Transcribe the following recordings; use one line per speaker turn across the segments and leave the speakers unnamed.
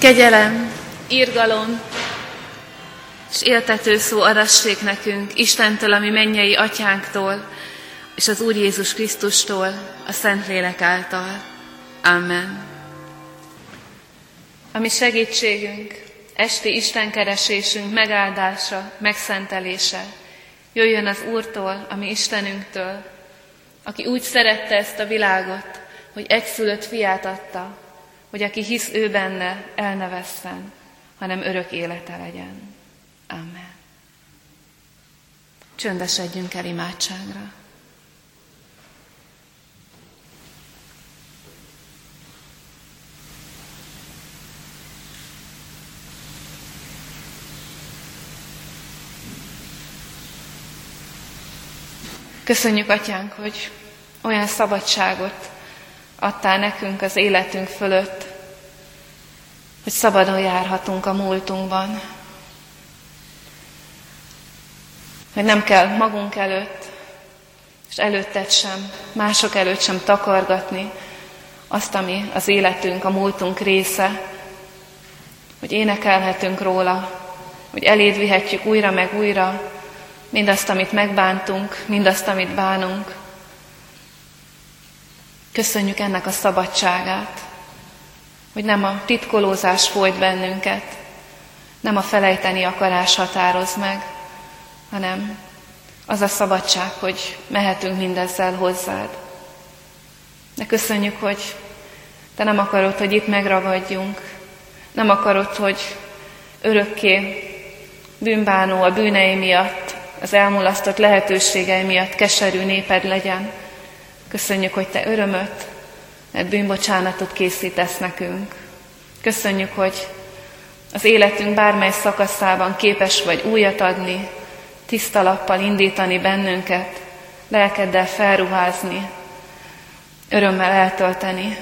Kegyelem, irgalom és éltető szó arassék nekünk Istentől, ami mennyei atyánktól, és az Úr Jézus Krisztustól, a Szentlélek által. Amen. Ami segítségünk, esti istenkeresésünk megáldása, megszentelése, jöjjön az Úrtól, ami Istenünktől, aki úgy szerette ezt a világot, hogy egyszülött fiát adta, hogy aki hisz ő benne, el ne vesszen, hanem örök élete legyen. Amen. Csöndesedjünk el imádságra. Köszönjük, Atyánk, hogy olyan szabadságot adtál nekünk az életünk fölött, hogy szabadon járhatunk a múltunkban, hogy nem kell magunk előtt, és előtted sem, mások előtt sem takargatni azt, ami az életünk, a múltunk része, hogy énekelhetünk róla, hogy eléd vihetjük újra meg újra mindazt, amit megbántunk, mindazt, amit bánunk. Köszönjük ennek a szabadságát, hogy nem a titkolózás folyt bennünket, nem a felejteni akarás határoz meg, hanem az a szabadság, hogy mehetünk mindezzel hozzád. De köszönjük, hogy te nem akarod, hogy itt megragadjunk, nem akarod, hogy örökké bűnbánó a bűnei miatt, az elmulasztott lehetőségei miatt keserű néped legyen. Köszönjük, hogy te örömöt, mert bűnbocsánatot készítesz nekünk. Köszönjük, hogy az életünk bármely szakaszában képes vagy újat adni, tiszta lappal indítani bennünket, lelkeddel felruházni, örömmel eltölteni.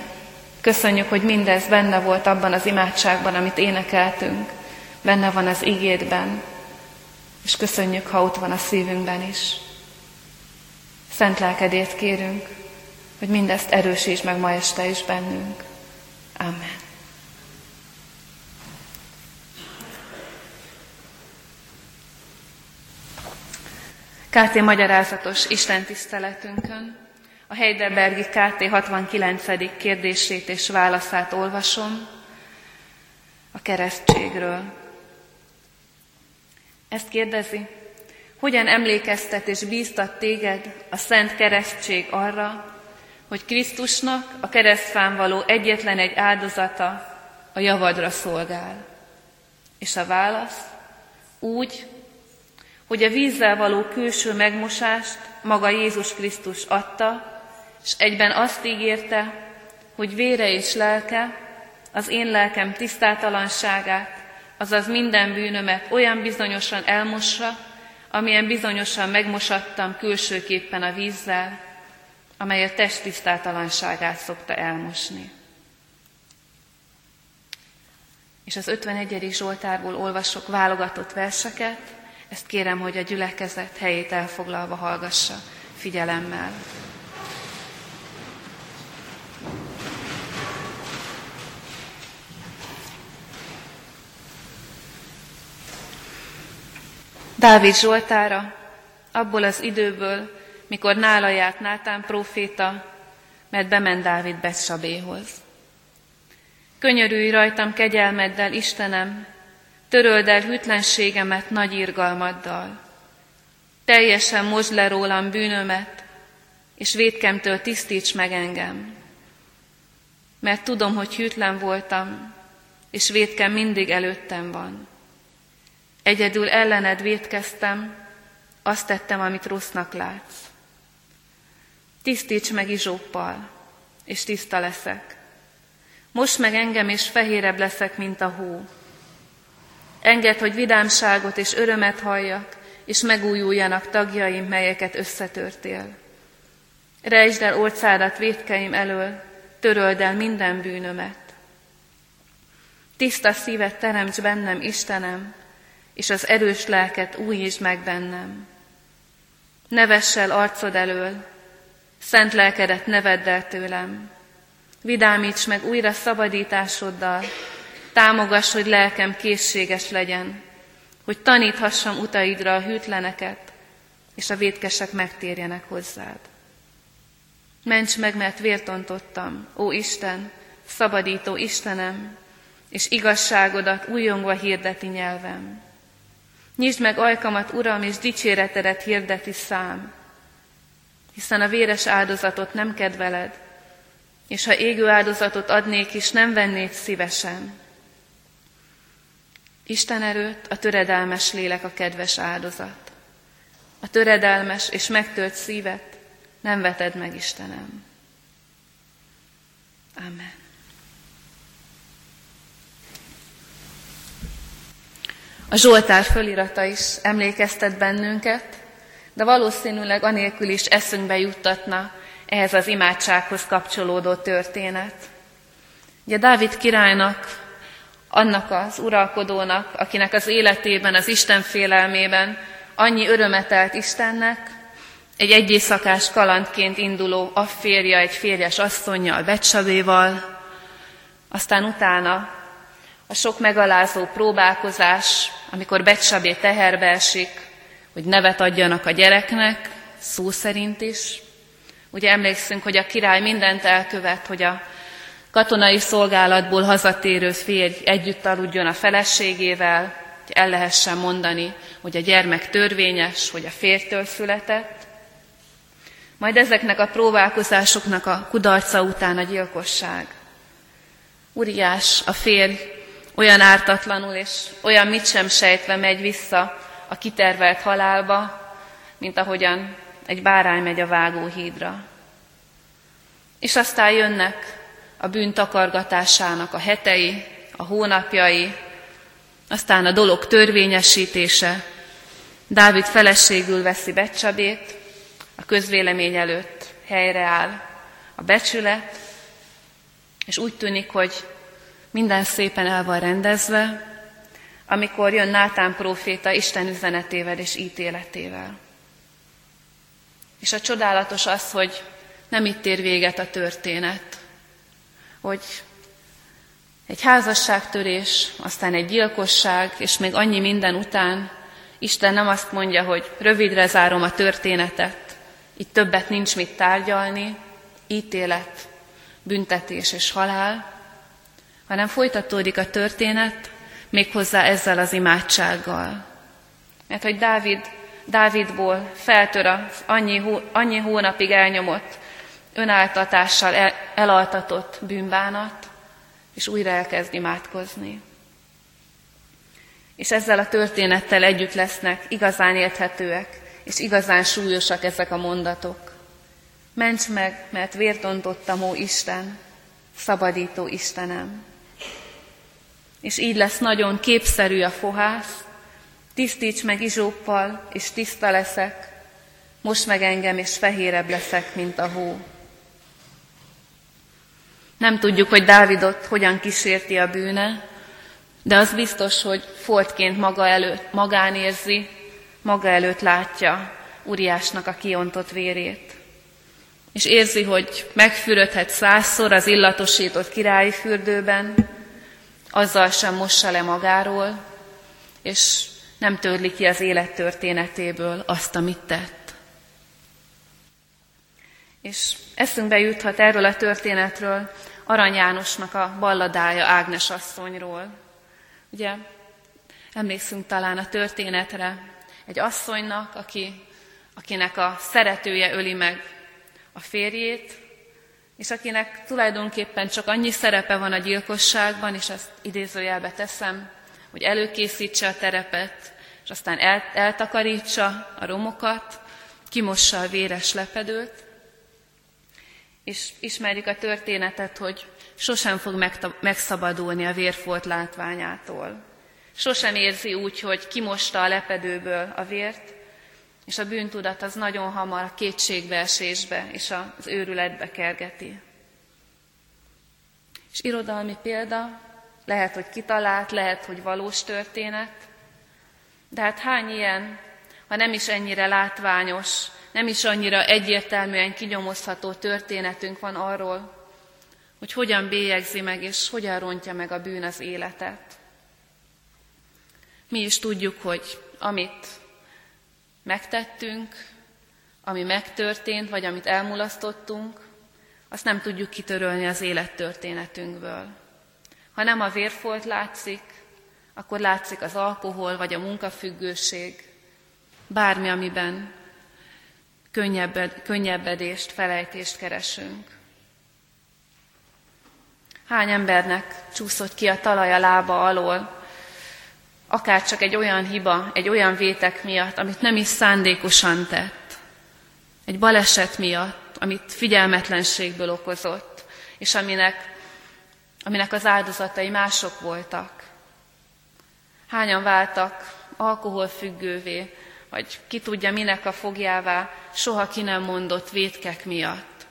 Köszönjük, hogy mindez benne volt abban az imádságban, amit énekeltünk, benne van az igédben, és köszönjük, ha ott van a szívünkben is. Szent lelkedét kérünk, hogy mindezt erősíts meg ma este is bennünk. Amen. KT magyarázatos Isten tiszteletünkön a Heidelbergi KT 69. kérdését és válaszát olvasom a keresztségről. Ezt kérdezi, hogyan emlékeztet és bíztat téged a szent keresztség arra, hogy Krisztusnak a keresztfán való egyetlen egy áldozata a javadra szolgál. És a válasz úgy, hogy a vízzel való külső megmosást maga Jézus Krisztus adta, és egyben azt ígérte, hogy vére és lelke az én lelkem tisztátalanságát, azaz minden bűnömet olyan bizonyosan elmossa, amilyen bizonyosan megmosattam külsőképpen a vízzel, amely a test tisztátalanságát szokta elmosni. És az 51. Zsoltárból olvasok válogatott verseket, ezt kérem, hogy a gyülekezet helyét elfoglalva hallgassa figyelemmel. Dávid Zsoltára, abból az időből, mikor nála járt Nátán próféta, mert bement Dávid Betsabéhoz. Könyörülj rajtam kegyelmeddel, Istenem, töröld el hűtlenségemet nagy irgalmaddal. Teljesen mosd le rólam bűnömet, és védkemtől tisztíts meg engem. Mert tudom, hogy hűtlen voltam, és védkem mindig előttem van. Egyedül ellened védkeztem, azt tettem, amit rossznak látsz. Tisztíts meg izsóppal, és tiszta leszek. Most meg engem, és fehérebb leszek, mint a hó. Engedd, hogy vidámságot és örömet halljak, és megújuljanak tagjaim, melyeket összetörtél. Rejtsd el orcádat védkeim elől, töröld el minden bűnömet. Tiszta szívet teremts bennem, Istenem, és az erős lelket újítsd meg bennem. Ne vess el arcod elől, szent lelkedet ne vedd el tőlem. Vidámíts meg újra szabadításoddal, támogass, hogy lelkem készséges legyen, hogy taníthassam utaidra a hűtleneket, és a vétkesek megtérjenek hozzád. Ments meg, mert vértontottam, ó Isten, szabadító Istenem, és igazságodat újongva hirdeti nyelvem. Nyisd meg ajkamat, Uram, és dicséretedet hirdeti szám, hiszen a véres áldozatot nem kedveled, és ha égő áldozatot adnék is, nem vennéd szívesen. Isten erőt, a töredelmes lélek a kedves áldozat. A töredelmes és megtölt szívet nem veted meg, Istenem. Amen. A Zsoltár fölirata is emlékeztet bennünket, de valószínűleg anélkül is eszünkbe juttatna ehhez az imádsághoz kapcsolódó történet. Ugye Dávid királynak, annak az uralkodónak, akinek az életében, az Isten félelmében annyi örömetelt Istennek, egy egyészakás kalandként induló afférja egy férjes asszonynal, Betsavéval, aztán utána a sok megalázó próbálkozás, amikor Betsabé teherbe esik, hogy nevet adjanak a gyereknek, szó szerint is. Ugye emlékszünk, hogy a király mindent elkövet, hogy a katonai szolgálatból hazatérő férj együtt aludjon a feleségével, hogy el lehessen mondani, hogy a gyermek törvényes, hogy a fértől született. Majd ezeknek a próbálkozásoknak a kudarca után a gyilkosság. Uriás, a férj olyan ártatlanul és olyan mit sem sejtve megy vissza a kitervelt halálba, mint ahogyan egy bárány megy a vágóhídra. És aztán jönnek a bűn takargatásának a hetei, a hónapjai, aztán a dolog törvényesítése. Dávid feleségül veszi Becsabét, a közvélemény előtt helyreáll a becsület, és úgy tűnik, hogy minden szépen el van rendezve, amikor jön Nátán próféta Isten üzenetével és ítéletével. És a csodálatos az, hogy nem itt ér véget a történet, hogy egy házasságtörés, aztán egy gyilkosság, és még annyi minden után Isten nem azt mondja, hogy rövidre zárom a történetet, itt többet nincs mit tárgyalni, ítélet, büntetés és halál, hanem folytatódik a történet méghozzá ezzel az imádsággal. Mert hogy Dávid, Dávidból feltör az annyi, annyi hónapig elnyomott, önáltatással el, elaltatott bűnbánat, és újra elkezd imádkozni. És ezzel a történettel együtt lesznek igazán érthetőek, és igazán súlyosak ezek a mondatok. Ments meg, mert vért ontottam, ó Isten, szabadító Istenem. És így lesz nagyon képszerű a fohász, tisztíts meg izsóppal, és tiszta leszek, most meg engem, és fehérebb leszek, mint a hó. Nem tudjuk, hogy Dávidot hogyan kísérti a bűne, de az biztos, hogy foltként maga előtt, magán érzi, maga előtt látja Uriásnak a kiontott vérét. És érzi, hogy megfürödhet százszor az illatosított királyi fürdőben, azzal sem mossa le magáról, és nem törli ki az élet történetéből azt, amit tett. És eszünkbe juthat erről a történetről Arany Jánosnak a balladája Ágnes asszonyról. Ugye emlékszünk talán a történetre egy asszonynak, aki, akinek a szeretője öli meg a férjét, és akinek tulajdonképpen csak annyi szerepe van a gyilkosságban, és ezt idézőjelbe teszem, hogy előkészítse a terepet, és aztán el, eltakarítsa a romokat, kimossa a véres lepedőt, és ismerjük a történetet, hogy sosem fog megszabadulni a vérfolt látványától. Sosem érzi úgy, hogy kimosta a lepedőből a vért, és a bűntudat az nagyon hamar a kétségbeesésbe és az őrületbe kergeti. És irodalmi példa, lehet, hogy kitalált, lehet, hogy valós történet, de hát hány ilyen, ha nem is ennyire látványos, nem is annyira egyértelműen kinyomozható történetünk van arról, hogy hogyan bélyegzi meg, és hogyan rontja meg a bűn az életet. Mi is tudjuk, hogy amit megtettünk, ami megtörtént, vagy amit elmulasztottunk, azt nem tudjuk kitörölni az élettörténetünkből. Ha nem a vérfolt látszik, akkor látszik az alkohol, vagy a munkafüggőség, bármi, amiben könnyebbed, könnyebbedést, felejtést keresünk. Hány embernek csúszott ki a talaj a lába alól, akár csak egy olyan hiba, egy olyan vétek miatt, amit nem is szándékosan tett, egy baleset miatt, amit figyelmetlenségből okozott, és aminek, aminek az áldozatai mások voltak. Hányan váltak alkoholfüggővé, vagy ki tudja minek a fogjává, soha ki nem mondott vétkek miatt.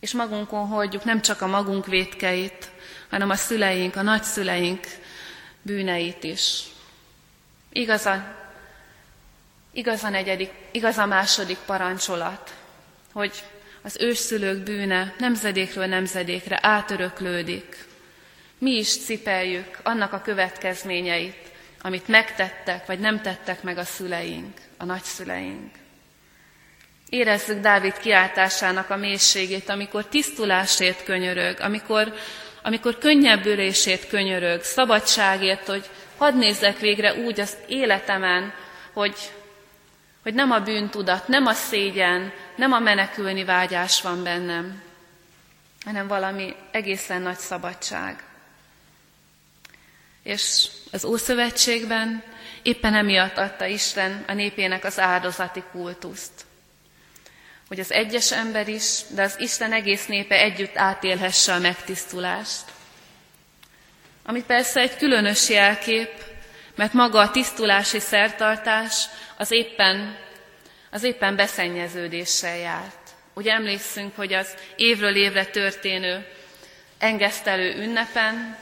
És magunkon hordjuk nem csak a magunk vétkeit, hanem a szüleink, a nagyszüleink bűneit is. Igaz a, igaz a, negyedik, igaz a második parancsolat, hogy az ősszülők bűne nemzedékről nemzedékre átöröklődik. Mi is cipeljük annak a következményeit, amit megtettek, vagy nem tettek meg a szüleink, a nagyszüleink. Érezzük Dávid kiáltásának a mélységét, amikor tisztulásért könyörög, amikor, amikor könnyebbülését könyörög, szabadságért, hogy hadd nézzek végre úgy az életemen, hogy, hogy nem a bűntudat, nem a szégyen, nem a menekülni vágyás van bennem, hanem valami egészen nagy szabadság. És az Ószövetségben éppen emiatt adta Isten a népének az áldozati kultuszt. Hogy az egyes ember is, de az Isten egész népe együtt átélhesse a megtisztulást. Ami persze egy különös jelkép, mert maga a tisztulási szertartás az éppen, az éppen beszennyeződéssel járt. Ugye emlékszünk, hogy az évről évre történő engesztelő ünnepen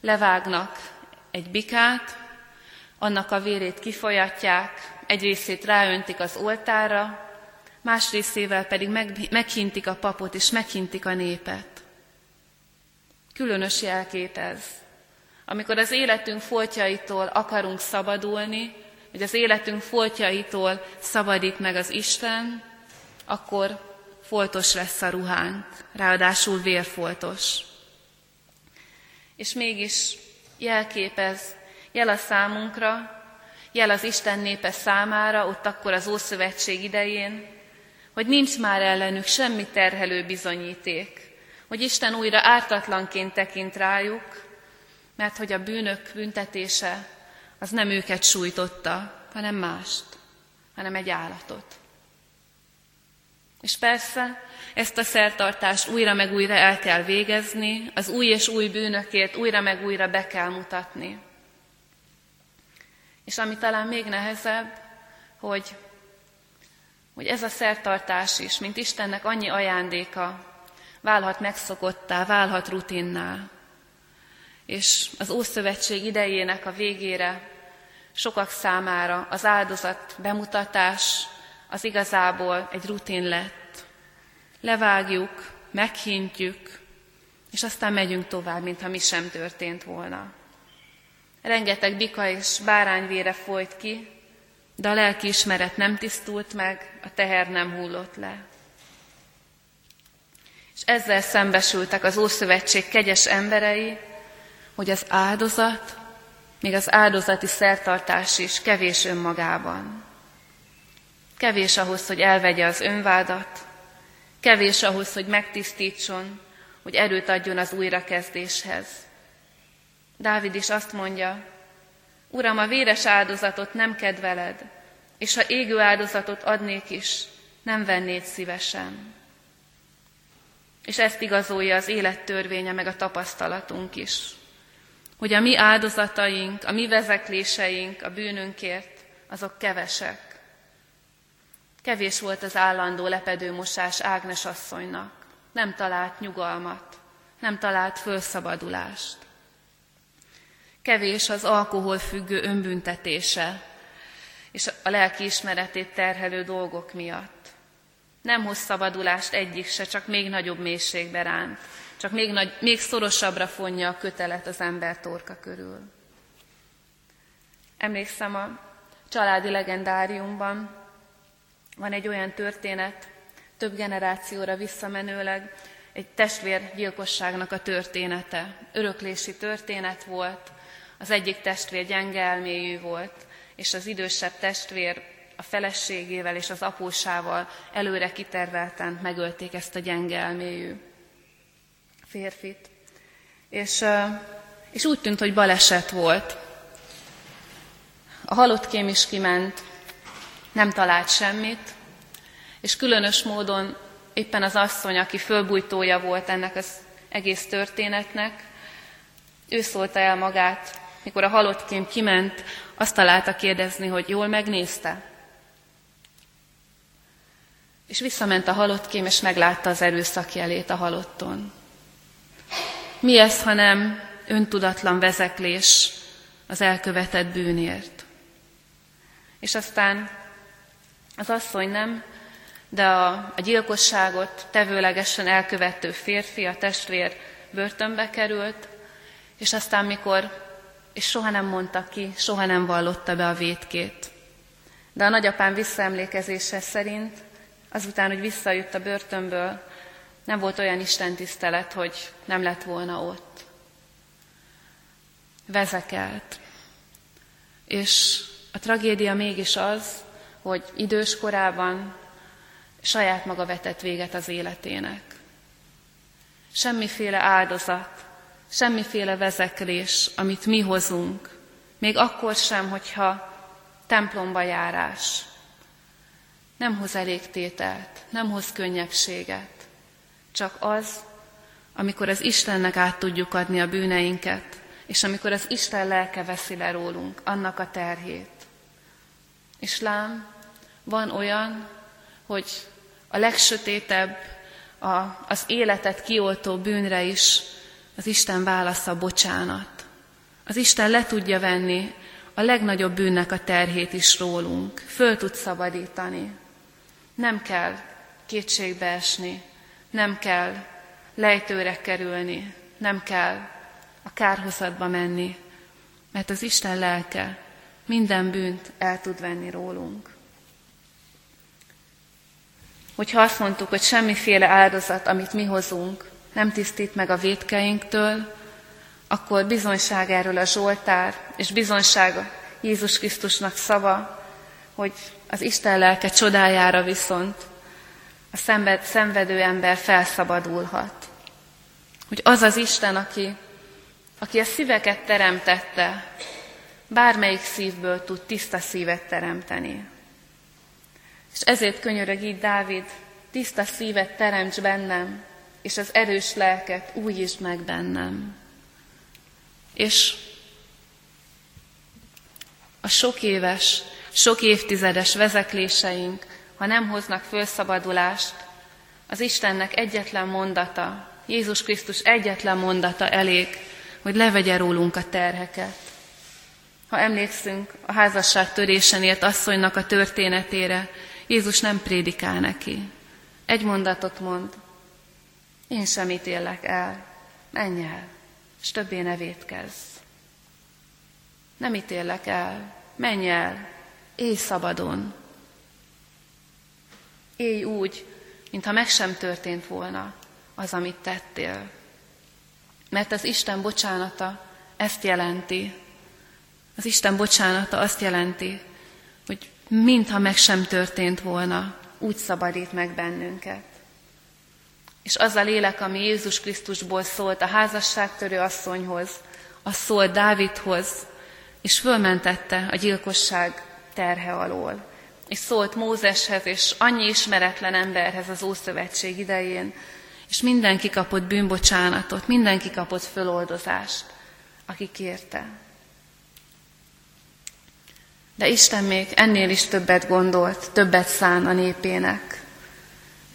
levágnak egy bikát, annak a vérét kifolyatják, egy részét ráöntik az oltára, más részével pedig meg, meghintik a papot és meghintik a népet. Különös jelkép ez. Amikor az életünk foltjaitól akarunk szabadulni, hogy az életünk foltjaitól szabadít meg az Isten, akkor foltos lesz a ruhánk, ráadásul vérfoltos. És mégis jelképez, jel a számunkra, jel az Isten népe számára, ott akkor az Ószövetség idején, hogy nincs már ellenük semmi terhelő bizonyíték, hogy Isten újra ártatlanként tekint rájuk, mert hogy a bűnök büntetése az nem őket sújtotta, hanem mást, hanem egy állatot. És persze ezt a szertartást újra meg újra el kell végezni, az új és új bűnökért újra meg újra be kell mutatni. És ami talán még nehezebb, hogy, hogy ez a szertartás is, mint Istennek annyi ajándéka, válhat megszokottá, válhat rutinná. És az Ószövetség idejének a végére sokak számára az áldozat bemutatás az igazából egy rutin lett. Levágjuk, meghintjük, és aztán megyünk tovább, mintha mi sem történt volna. Rengeteg bika és bárányvére folyt ki, de a lelki ismeret nem tisztult meg, a teher nem hullott le. És ezzel szembesültek az Ószövetség kegyes emberei, hogy az áldozat, még az áldozati szertartás is kevés önmagában. Kevés ahhoz, hogy elvegye az önvádat, kevés ahhoz, hogy megtisztítson, hogy erőt adjon az újrakezdéshez. Dávid is azt mondja, Uram, a véres áldozatot nem kedveled, és ha égő áldozatot adnék is, nem vennéd szívesen. És ezt igazolja az élettörvénye meg a tapasztalatunk is, hogy a mi áldozataink, a mi vezekléseink a bűnünkért, azok kevesek. Kevés volt az állandó lepedőmosás Ágnes asszonynak. Nem talált nyugalmat, nem talált fölszabadulást. Kevés az alkoholfüggő önbüntetése és a lelki ismeretét terhelő dolgok miatt. nem hoz szabadulást egyik se, csak még nagyobb mélységbe ránt, csak még, nagy, még szorosabbra fonja a kötelet az ember torka körül. Emlékszem a családi legendáriumban, van egy olyan történet, több generációra visszamenőleg, egy testvérgyilkosságnak a története. Öröklési történet volt, az egyik testvér gyenge elmélyű volt, és az idősebb testvér a feleségével és az apósával előre kitervelten megölték ezt a gyenge elmélyű férfit. És, és úgy tűnt, hogy baleset volt. A halott kém is kiment, nem talált semmit, és különös módon éppen az asszony, aki fölbújtója volt ennek az egész történetnek, ő szólta el magát, mikor a halott kém kiment, azt találta kérdezni, hogy jól megnézte. És visszament a halott kém, és meglátta az erőszak jelét a halotton. Mi ez, hanem öntudatlan vezeklés az elkövetett bűnért. És aztán az asszony nem, de a, a gyilkosságot tevőlegesen elkövető férfi, a testvér börtönbe került, és aztán mikor, és soha nem mondta ki, soha nem vallotta be a vétkét. De a nagyapám visszaemlékezése szerint, azután, hogy visszajött a börtönből, nem volt olyan istentisztelet, hogy nem lett volna ott. Vezekelt. És a tragédia mégis az, hogy idős korában saját maga vetett véget az életének. Semmiféle áldozat, semmiféle vezeklés, amit mi hozunk, még akkor sem, hogyha templomba járás, nem hoz elég tételt, nem hoz könnyebbséget, csak az, amikor az Istennek át tudjuk adni a bűneinket, és amikor az Isten lelke veszi le rólunk annak a terhét. És lám, van olyan, hogy a legsötétebb, a, az életet kioltó bűnre is az Isten válasza bocsánat. Az Isten le tudja venni a legnagyobb bűnnek a terhét is rólunk, föl tud szabadítani. Nem kell kétségbe esni, nem kell lejtőre kerülni, nem kell a kárhozatba menni, mert az Isten lelke minden bűnt el tud venni rólunk. Hogyha azt mondtuk, hogy semmiféle áldozat, amit mi hozunk, nem tisztít meg a védkeinktől, akkor bizonyság erről a Zsoltár, és bizonyság Jézus Krisztusnak szava, hogy az Isten lelke csodájára viszont a szenved, szenvedő ember felszabadulhat. Hogy az az Isten, aki, aki a szíveket teremtette, bármelyik szívből tud tiszta szívet teremteni. És ezért könyörög így Dávid, tiszta szívet teremts bennem, és az erős lelket újítsd meg bennem. És a sok éves, sok évtizedes vezekléseink, ha nem hoznak fölszabadulást, az Istennek egyetlen mondata, Jézus Krisztus egyetlen mondata elég, hogy levegye rólunk a terheket. Ha emlékszünk a házasság törésen ért asszonynak a történetére, Jézus nem prédikál neki. Egy mondatot mond, én sem ítélek el, menj el, és többé ne védkezz. Nem ítélek el, menj el, élj szabadon. Élj úgy, mintha meg sem történt volna az, amit tettél. Mert az Isten bocsánata ezt jelenti. Az Isten bocsánata azt jelenti, hogy mintha meg sem történt volna, úgy szabadít meg bennünket. És az a lélek, ami Jézus Krisztusból szólt a házasságtörő asszonyhoz, az szólt Dávidhoz, és fölmentette a gyilkosság terhe alól. És szólt Mózeshez, és annyi ismeretlen emberhez az Ószövetség idején, és mindenki kapott bűnbocsánatot, mindenki kapott föloldozást, aki kérte. De Isten még ennél is többet gondolt, többet szán a népének.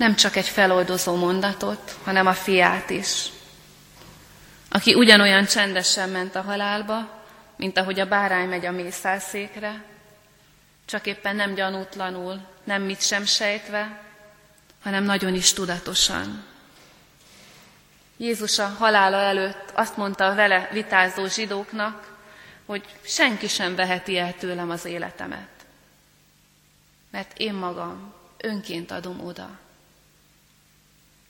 Nem csak egy feloldozó mondatot, hanem a fiát is, aki ugyanolyan csendesen ment a halálba, mint ahogy a bárány megy a mészálszékre, csak éppen nem gyanútlanul, nem mit sem sejtve, hanem nagyon is tudatosan. Jézus a halála előtt azt mondta a vele vitázó zsidóknak, hogy senki sem veheti el tőlem az életemet. Mert én magam önként adom oda.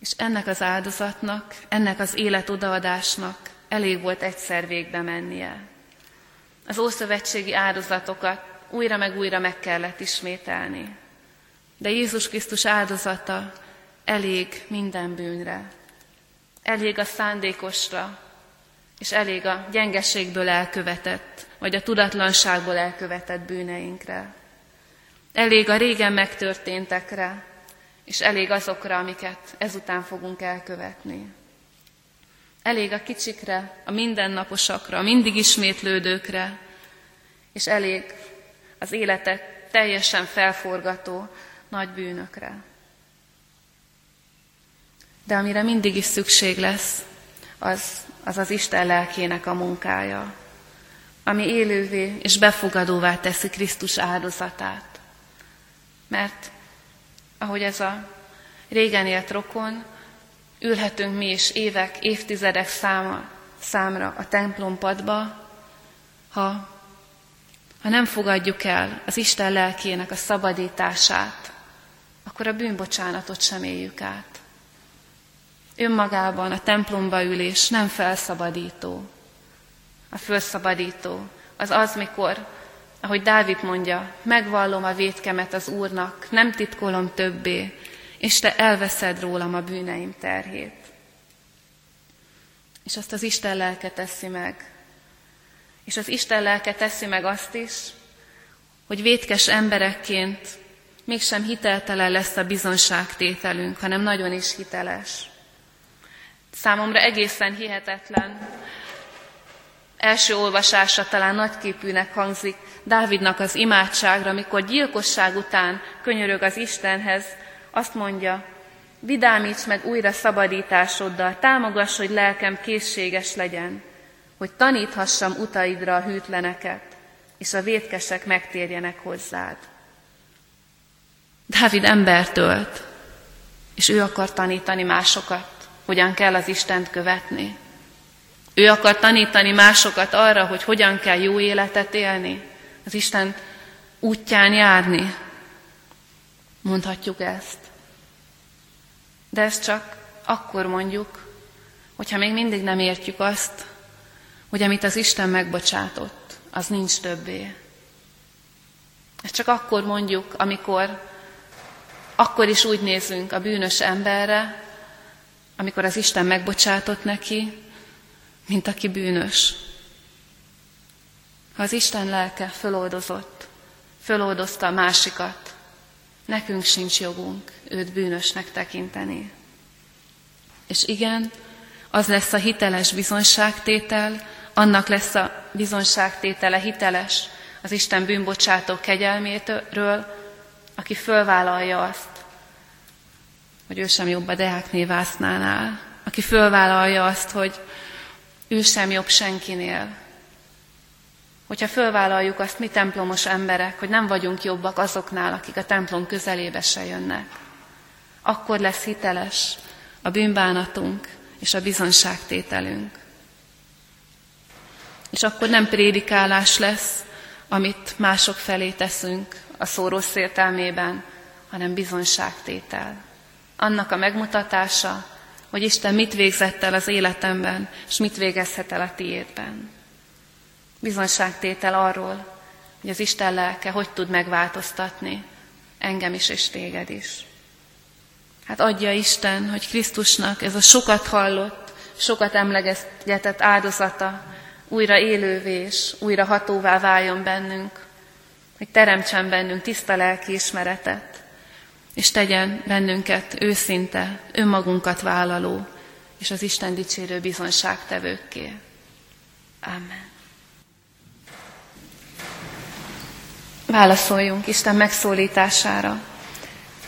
És ennek az áldozatnak, ennek az élet odaadásnak elég volt egyszer végbe mennie. Az ószövetségi áldozatokat újra meg újra meg kellett ismételni. De Jézus Krisztus áldozata elég minden bűnre. Elég a szándékosra, és elég a gyengeségből elkövetett, vagy a tudatlanságból elkövetett bűneinkre. Elég a régen megtörténtekre, és elég azokra, amiket ezután fogunk elkövetni. Elég a kicsikre, a mindennaposakra, a mindig ismétlődőkre, és elég az életet teljesen felforgató nagy bűnökre. De amire mindig is szükség lesz, az az, az Isten lelkének a munkája, ami élővé és befogadóvá teszi Krisztus áldozatát. Mert ahogy ez a régen élt rokon, ülhetünk mi is évek, évtizedek száma, számra a templompadba, ha, ha nem fogadjuk el az Isten lelkének a szabadítását, akkor a bűnbocsánatot sem éljük át. Önmagában a templomba ülés nem felszabadító. A felszabadító az az, mikor, ahogy Dávid mondja, megvallom a vétkemet az Úrnak, nem titkolom többé, és te elveszed rólam a bűneim terhét. És azt az Isten lelke teszi meg. És az Isten lelke teszi meg azt is, hogy vétkes emberekként mégsem hiteltelen lesz a bizonságtételünk, hanem nagyon is hiteles. Számomra egészen hihetetlen. Első olvasásra talán nagyképűnek hangzik Dávidnak az imádságra, amikor gyilkosság után könyörög az Istenhez, azt mondja, vidámíts meg újra szabadításoddal, támogass, hogy lelkem készséges legyen, hogy taníthassam utaidra a hűtleneket, és a vétkesek megtérjenek hozzád. Dávid embert és ő akar tanítani másokat, hogyan kell az Istent követni. Ő akar tanítani másokat arra, hogy hogyan kell jó életet élni, az Isten útján járni. Mondhatjuk ezt. De ezt csak akkor mondjuk, hogyha még mindig nem értjük azt, hogy amit az Isten megbocsátott, az nincs többé. Ezt csak akkor mondjuk, amikor akkor is úgy nézünk a bűnös emberre, amikor az Isten megbocsátott neki, mint aki bűnös. Ha az Isten lelke föloldozott, föloldozta a másikat, nekünk sincs jogunk őt bűnösnek tekinteni. És igen, az lesz a hiteles bizonságtétel, annak lesz a bizonságtétele hiteles az Isten bűnbocsátó kegyelmétől, aki fölvállalja azt, hogy ő sem jobb a Deákné Vásznánál, aki fölvállalja azt, hogy ő sem jobb senkinél. Hogyha fölvállaljuk azt mi templomos emberek, hogy nem vagyunk jobbak azoknál, akik a templom közelébe se jönnek, akkor lesz hiteles a bűnbánatunk és a bizonságtételünk. És akkor nem prédikálás lesz, amit mások felé teszünk a szó rossz értelmében, hanem bizonságtétel. Annak a megmutatása, hogy Isten mit végzett el az életemben, és mit végezhet el a tiédben. Bizonságtétel arról, hogy az Isten lelke hogy tud megváltoztatni engem is és téged is. Hát adja Isten, hogy Krisztusnak ez a sokat hallott, sokat emlegetett áldozata újra élővé és újra hatóvá váljon bennünk, hogy teremtsen bennünk tiszta lelki ismeretet, és tegyen bennünket őszinte, önmagunkat vállaló, és az Isten dicsérő bizonságtevőkké. Amen. Válaszoljunk Isten megszólítására.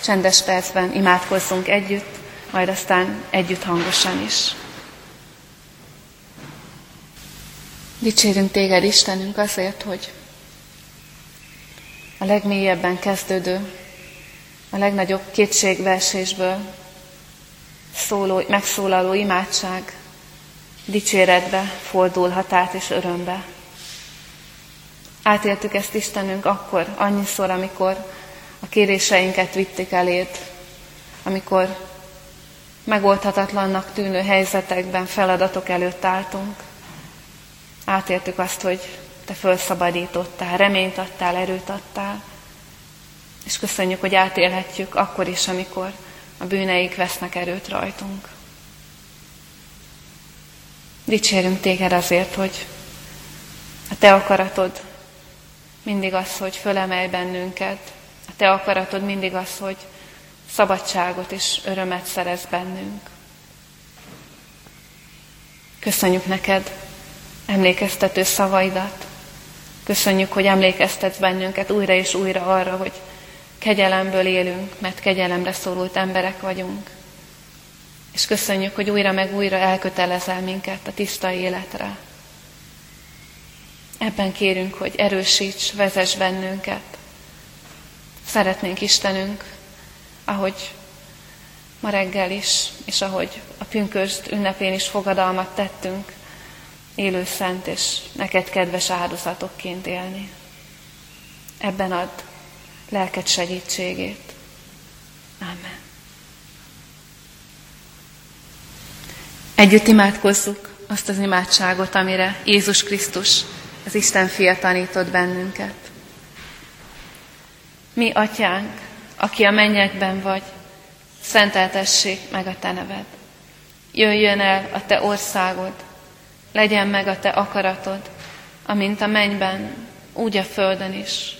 Csendes percben imádkozzunk együtt, majd aztán együtt hangosan is. Dicsérünk téged, Istenünk, azért, hogy a legmélyebben kezdődő a legnagyobb kétségbeesésből szóló, megszólaló imádság dicséretbe fordulhat át és örömbe. Átéltük ezt Istenünk akkor, annyiszor, amikor a kéréseinket vitték eléd, amikor megoldhatatlannak tűnő helyzetekben, feladatok előtt álltunk. Átéltük azt, hogy Te felszabadítottál, reményt adtál, erőt adtál, és köszönjük, hogy átélhetjük akkor is, amikor a bűneik vesznek erőt rajtunk. Dicsérünk téged azért, hogy a te akaratod mindig az, hogy fölemelj bennünket. A te akaratod mindig az, hogy szabadságot és örömet szerez bennünk. Köszönjük neked emlékeztető szavaidat. Köszönjük, hogy emlékeztetsz bennünket újra és újra arra, hogy kegyelemből élünk, mert kegyelemre szorult emberek vagyunk. És köszönjük, hogy újra meg újra elkötelezel minket a tiszta életre. Ebben kérünk, hogy erősíts, vezess bennünket. Szeretnénk Istenünk, ahogy ma reggel is, és ahogy a pünköst ünnepén is fogadalmat tettünk, élő szent és neked kedves áldozatokként élni. Ebben ad lelked segítségét. Amen. Együtt imádkozzuk azt az imádságot, amire Jézus Krisztus, az Isten fia tanított bennünket. Mi, atyánk, aki a mennyekben vagy, szenteltessék meg a te neved. Jöjjön el a te országod, legyen meg a te akaratod, amint a mennyben, úgy a földön is.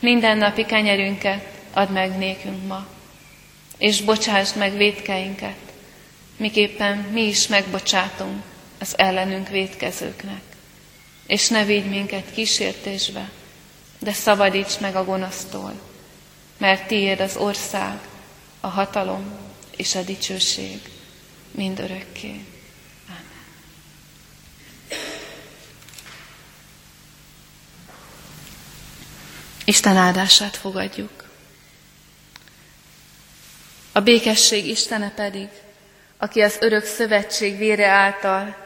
Minden napi kenyerünket add meg nékünk ma, és bocsásd meg védkeinket, miképpen mi is megbocsátunk az ellenünk védkezőknek. És ne vigy minket kísértésbe, de szabadíts meg a gonosztól, mert tiéd az ország, a hatalom és a dicsőség mind Isten áldását fogadjuk. A békesség Istene pedig, aki az örök szövetség vére által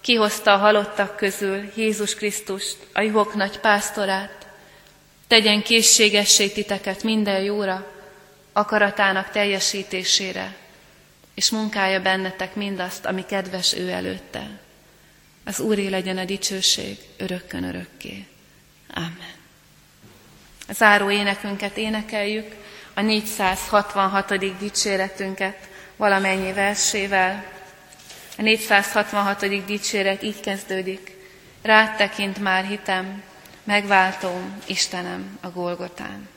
kihozta a halottak közül Jézus Krisztust, a juhok nagy pásztorát, tegyen készségessé titeket minden jóra, akaratának teljesítésére, és munkálja bennetek mindazt, ami kedves ő előtte. Az Úré legyen a dicsőség örökkön örökké. Amen. Záró énekünket énekeljük, a 466. dicséretünket valamennyi versével. A 466. dicséret így kezdődik. Rád tekint már hitem, megváltóm Istenem a Golgotán.